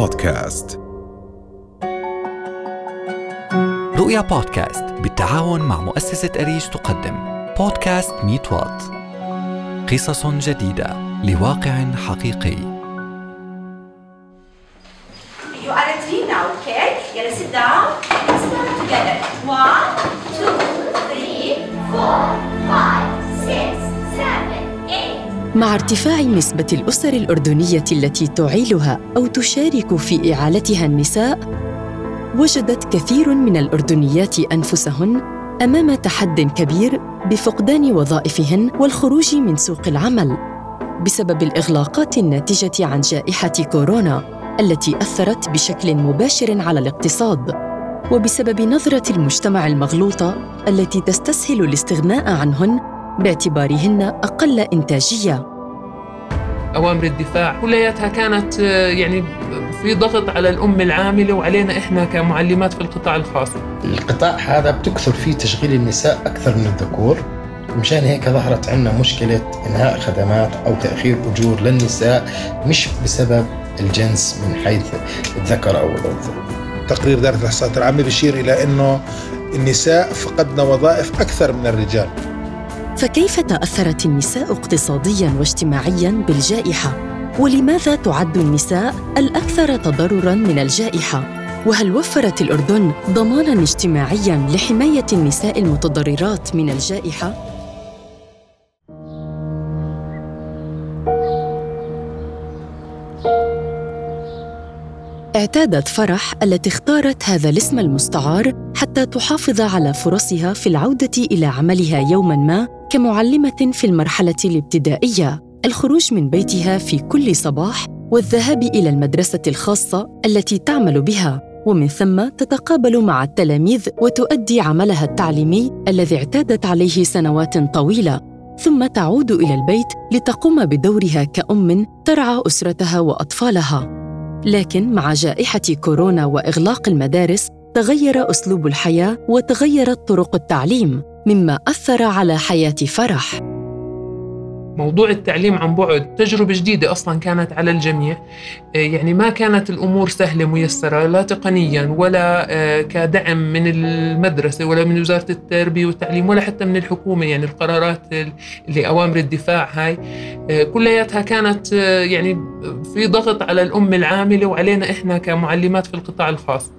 بودكاست رؤيا بودكاست بالتعاون مع مؤسسة أريج تقدم بودكاست ميت وات قصص جديدة لواقع حقيقي You are three now, okay? يلا sit down. Let's start together. One, two, three, four, five. مع ارتفاع نسبة الأسر الأردنية التي تعيلها أو تشارك في إعالتها النساء، وجدت كثير من الأردنيات أنفسهن أمام تحد كبير بفقدان وظائفهن والخروج من سوق العمل بسبب الإغلاقات الناتجة عن جائحة كورونا التي أثرت بشكل مباشر على الاقتصاد وبسبب نظرة المجتمع المغلوطة التي تستسهل الاستغناء عنهن باعتبارهن أقل إنتاجية. أوامر الدفاع كلياتها كانت آه، يعني في ضغط على الأم العاملة وعلينا إحنا كمعلمات في القطاع الخاص. القطاع هذا بتكثر فيه تشغيل النساء أكثر من الذكور مشان هيك ظهرت عندنا مشكلة إنهاء خدمات أو تأخير أجور للنساء مش بسبب الجنس من حيث الذكر أو الأنثى. تقرير دائرة الإحصاءات العامة بيشير إلى أنه النساء فقدنا وظائف أكثر من الرجال. فكيف تأثرت النساء اقتصادياً واجتماعياً بالجائحة؟ ولماذا تعد النساء الأكثر تضرراً من الجائحة؟ وهل وفرت الأردن ضماناً اجتماعياً لحماية النساء المتضررات من الجائحة؟ اعتادت فرح التي اختارت هذا الاسم المستعار حتى تحافظ على فرصها في العودة إلى عملها يوماً ما كمعلمة في المرحلة الابتدائية. الخروج من بيتها في كل صباح والذهاب إلى المدرسة الخاصة التي تعمل بها. ومن ثم تتقابل مع التلاميذ وتؤدي عملها التعليمي الذي اعتادت عليه سنوات طويلة. ثم تعود إلى البيت لتقوم بدورها كأم ترعى أسرتها وأطفالها. لكن مع جائحة كورونا وإغلاق المدارس تغير أسلوب الحياة وتغيرت طرق التعليم. مما أثر على حياة فرح. موضوع التعليم عن بعد تجربة جديدة أصلا كانت على الجميع. آه، يعني ما كانت الأمور سهلة ميسرة لا تقنيا ولا آه، كدعم من المدرسة ولا من وزارة التربية والتعليم ولا حتى من الحكومة يعني القرارات اللي أوامر الدفاع هاي. آه، كلياتها كانت يعني في ضغط على الأم العاملة وعلينا إحنا كمعلمات في القطاع الخاص.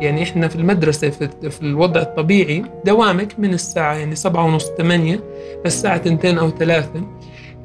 يعني إحنا في المدرسة في, الوضع الطبيعي دوامك من الساعة يعني سبعة ونص ثمانية للساعة تنتين أو ثلاثة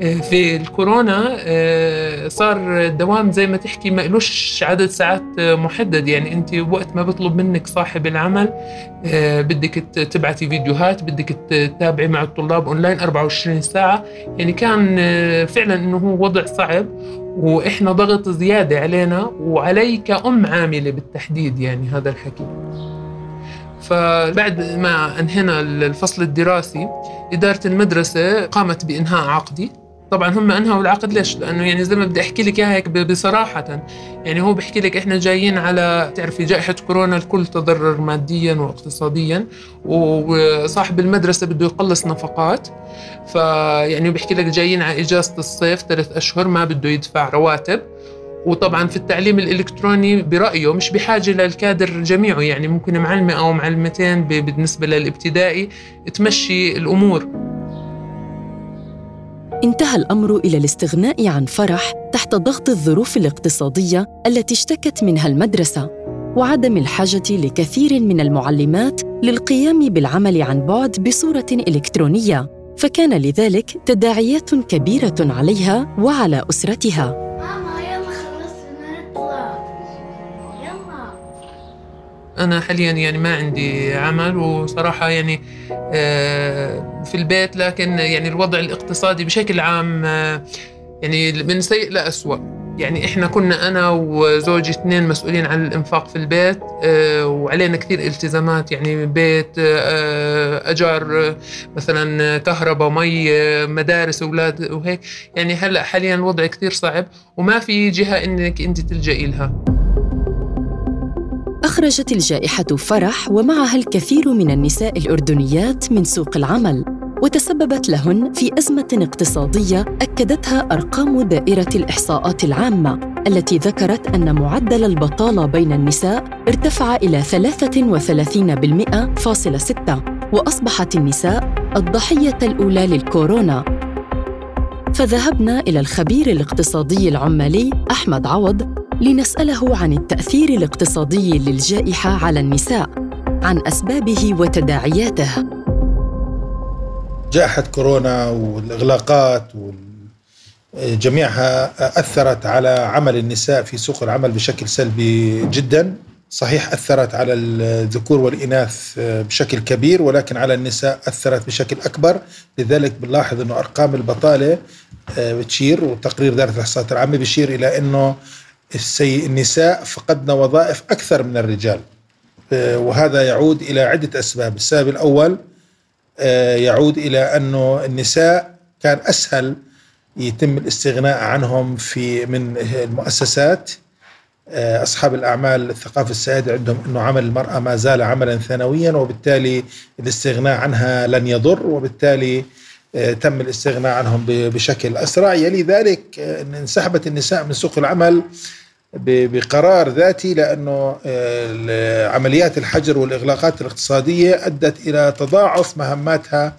آه، في الكورونا آه، صار الدوام زي ما تحكي ما إلوش عدد ساعات محدد. يعني أنت وقت ما بطلب منك صاحب العمل آه، بدك تبعتي فيديوهات بدك تتابعي مع الطلاب أونلاين 24 ساعة. يعني كان فعلا أنه هو وضع صعب. وإحنا ضغط زيادة علينا وعلي كأم عاملة بالتحديد يعني هذا الحكي. فبعد ما انهينا الفصل الدراسي إدارة المدرسة قامت بإنهاء عقدي. طبعا هم انهوا العقد. ليش؟ لأنه يعني زي ما بدي أحكي لك إياها هيك بصراحة. يعني هو بحكي لك إحنا جايين على تعرفي جائحة كورونا الكل تضرر ماديا واقتصاديا وصاحب المدرسة بده يقلص نفقات. فيعني بحكي لك جايين على إجازة الصيف ثلاث أشهر ما بده يدفع رواتب. وطبعا في التعليم الإلكتروني برأيه مش بحاجة للكادر جميعه. يعني ممكن معلمة أو معلمتين بالنسبة للابتدائي تمشي الأمور. انتهى الأمر إلى الاستغناء عن فرح تحت ضغط الظروف الاقتصادية التي اشتكت منها المدرسة وعدم الحاجة لكثير من المعلمات للقيام بالعمل عن بعد بصورة إلكترونية فكان لذلك تداعيات كبيرة عليها وعلى أسرتها. أنا حاليا يعني ما عندي عمل وصراحة يعني آه، في البيت لكن يعني الوضع الاقتصادي بشكل عام آه، يعني من سيء لأسوأ. يعني إحنا كنا أنا وزوجي اثنين مسؤولين عن الإنفاق في البيت آه، وعلينا كثير التزامات يعني بيت أجار مثلا كهرباء مي مدارس أولاد وهيك. يعني هلأ حاليا الوضع كثير صعب وما في جهة إنك أنت تلجئي لها. أخرجت الجائحة فرح ومعها الكثير من النساء الأردنيات من سوق العمل وتسببت لهن في أزمة اقتصادية أكدتها أرقام دائرة الإحصاءات العامة التي ذكرت أن معدل البطالة بين النساء ارتفع إلى 33.6 وأصبحت النساء الضحية الأولى للكورونا. فذهبنا إلى الخبير الاقتصادي العمالي أحمد عوض لنسأله عن التأثير الاقتصادي للجائحة على النساء عن أسبابه وتداعياته. جائحة كورونا والإغلاقات جميعها أثرت على عمل النساء في سوق العمل بشكل سلبي جدا. صحيح أثرت على الذكور والإناث بشكل كبير ولكن على النساء أثرت بشكل أكبر. لذلك بنلاحظ أنه أرقام البطالة بتشير وتقرير دائرة الإحصاءات العامة بيشير إلى أنه السي النساء فقدنا وظائف أكثر من الرجال. وهذا يعود إلى عدة أسباب. السبب الأول يعود إلى أنه النساء كان أسهل يتم الاستغناء عنهم في من المؤسسات. أصحاب الأعمال الثقافة السائدة عندهم أنه عمل المرأة ما زال عملا ثانويا وبالتالي الاستغناء عنها لن يضر وبالتالي تم الاستغناء عنهم بشكل أسرع. يلي ذلك إن انسحبت النساء من سوق العمل بقرار ذاتي لأنه عمليات الحجر والإغلاقات الاقتصادية أدت إلى تضاعف مهماتها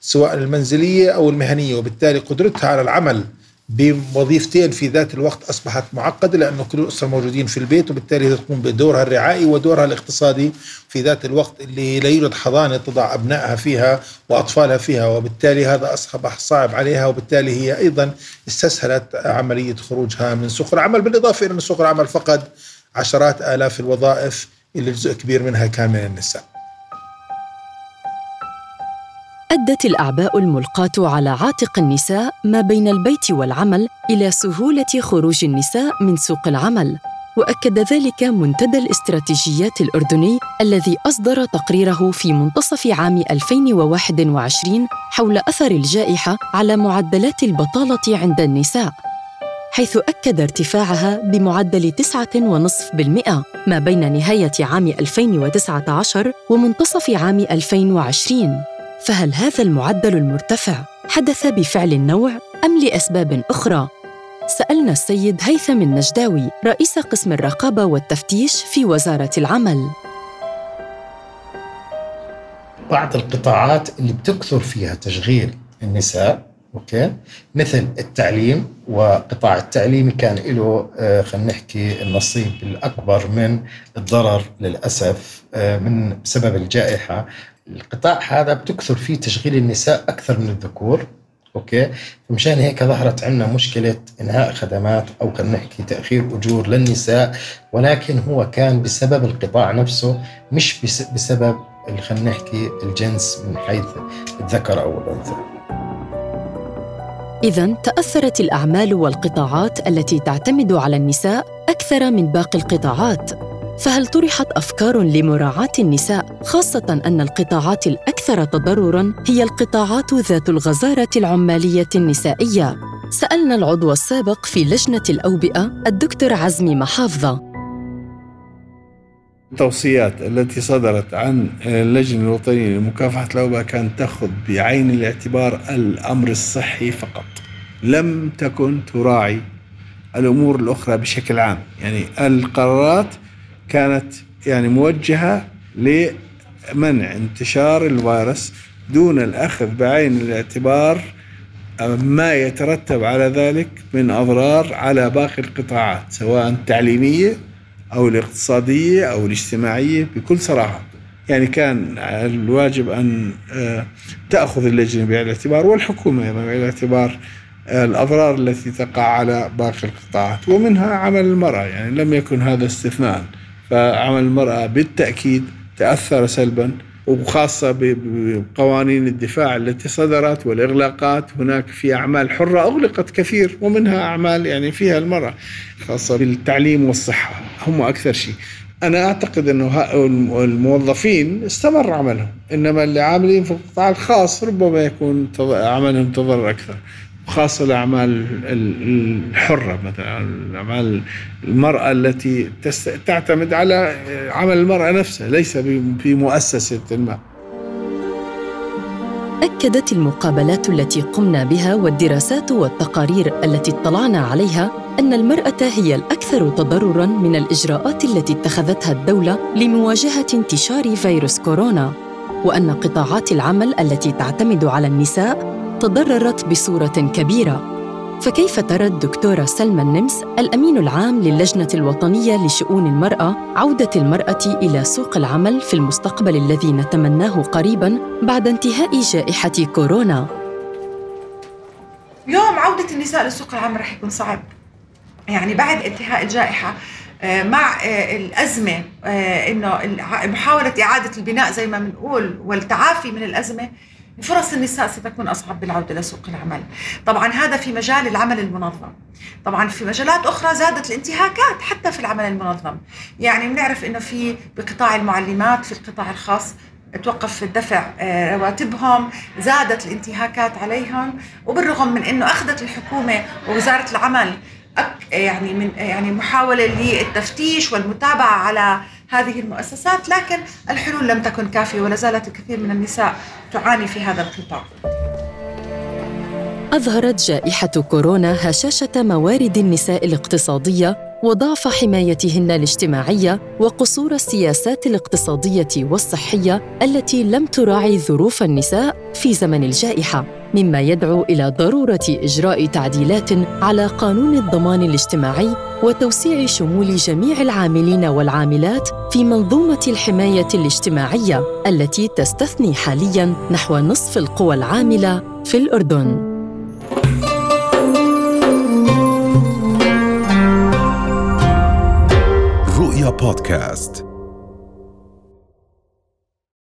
سواء المنزلية أو المهنية وبالتالي قدرتها على العمل بوظيفتين في ذات الوقت أصبحت معقدة لأنه كل الأسرة موجودين في البيت وبالتالي تقوم بدورها الرعائي ودورها الاقتصادي في ذات الوقت اللي لا يوجد حضانة تضع أبنائها فيها وأطفالها فيها وبالتالي هذا اصبح صعب عليها وبالتالي هي أيضا استسهلت عملية خروجها من سوق العمل بالإضافة إلى أن سوق العمل فقد عشرات آلاف الوظائف اللي جزء كبير منها كان من النساء. أدت الأعباء الملقاة على عاتق النساء ما بين البيت والعمل إلى سهولة خروج النساء من سوق العمل وأكد ذلك منتدى الاستراتيجيات الأردني الذي أصدر تقريره في منتصف عام 2021 حول أثر الجائحة على معدلات البطالة عند النساء حيث أكد ارتفاعها بمعدل 9.5% ما بين نهاية عام 2019 ومنتصف عام 2020 فهل هذا المعدل المرتفع حدث بفعل النوع أم لأسباب أخرى؟ سألنا السيد هيثم النجداوي رئيس قسم الرقابة والتفتيش في وزارة العمل. بعض القطاعات اللي بتكثر فيها تشغيل النساء okay؟ مثل التعليم وقطاع التعليم كان له خلينا نحكي النصيب الأكبر من الضرر للأسف من بسبب الجائحة. القطاع هذا بتكثر فيه تشغيل النساء أكثر من الذكور okay؟ فمشان هيك ظهرت عندنا مشكلة إنهاء خدمات أو خلينا نحكي تأخير أجور للنساء ولكن هو كان بسبب القطاع نفسه مش بسبب خلينا نحكي الجنس من حيث الذكر أو الأنثى. إذا تأثرت الأعمال والقطاعات التي تعتمد على النساء أكثر من باقي القطاعات. فهل طرحت أفكار لمراعاة النساء خاصة أن القطاعات الأكثر تضررا هي القطاعات ذات الغزارة العمالية النسائية؟ سألنا العضو السابق في لجنة الأوبئة الدكتور عزمي محافظة. التوصيات التي صدرت عن اللجنة الوطنية لمكافحة الأوبئة كانت تأخذ بعين الاعتبار الأمر الصحي فقط. لم تكن تراعي الأمور الأخرى بشكل عام. يعني القرارات كانت يعني موجهة لمنع انتشار الفيروس دون الأخذ بعين الاعتبار ما يترتب على ذلك من أضرار على باقي القطاعات سواء التعليمية أو الاقتصادية أو الاجتماعية بكل صراحة. يعني كان الواجب أن تأخذ اللجنة بعين الاعتبار والحكومة أيضا بعين الاعتبار الأضرار التي تقع على باقي القطاعات ومنها عمل المرأة يعني لم يكن هذا استثناء فعمل المرأة بالتأكيد تأثر سلبا وخاصة بقوانين الدفاع التي صدرت والإغلاقات. هناك في أعمال حرة أغلقت كثير ومنها أعمال يعني فيها المرأة خاصة بالتعليم والصحة هم أكثر شيء. أنا أعتقد أنه الموظفين استمر عملهم إنما اللي عاملين في القطاع الخاص ربما يكون عملهم تضرر أكثر. خاصة الأعمال الحرة مثلا الأعمال المرأة التي تعتمد على عمل المرأة نفسها ليس في مؤسسة ما. أكدت المقابلات التي قمنا بها والدراسات والتقارير التي اطلعنا عليها أن المرأة هي الأكثر تضررا من الإجراءات التي اتخذتها الدولة لمواجهة انتشار فيروس كورونا وأن قطاعات العمل التي تعتمد على النساء تضررت بصورة كبيرة فكيف ترى الدكتورة سلمى النمس الأمين العام للجنة الوطنية لشؤون المرأة عودة المرأة إلى سوق العمل في المستقبل الذي نتمناه قريباً بعد انتهاء جائحة كورونا؟ اليوم عودة النساء لسوق العمل رح يكون صعب يعني بعد انتهاء الجائحة آه، مع آه، الأزمة آه، إنه محاولة إعادة البناء زي ما بنقول والتعافي من الأزمة فرص النساء ستكون أصعب بالعودة لسوق العمل. طبعا هذا في مجال العمل المنظم. طبعا في مجالات أخرى زادت الانتهاكات حتى في العمل المنظم. يعني بنعرف أنه في بقطاع المعلمات في القطاع الخاص توقف الدفع آه، رواتبهم زادت الانتهاكات عليهم. وبالرغم من إنه أخذت الحكومة ووزارة العمل يعني من يعني محاولة للتفتيش والمتابعة على هذه المؤسسات لكن الحلول لم تكن كافية ولا زالت الكثير من النساء تعاني في هذا القطاع. أظهرت جائحة كورونا هشاشة موارد النساء الاقتصادية وضعف حمايتهن الاجتماعية وقصور السياسات الاقتصادية والصحية التي لم تراعي ظروف النساء في زمن الجائحة مما يدعو إلى ضرورة إجراء تعديلات على قانون الضمان الاجتماعي وتوسيع شمول جميع العاملين والعاملات في منظومة الحماية الاجتماعية التي تستثني حاليا نحو نصف القوى العاملة في الأردن. رؤيا بودكاست.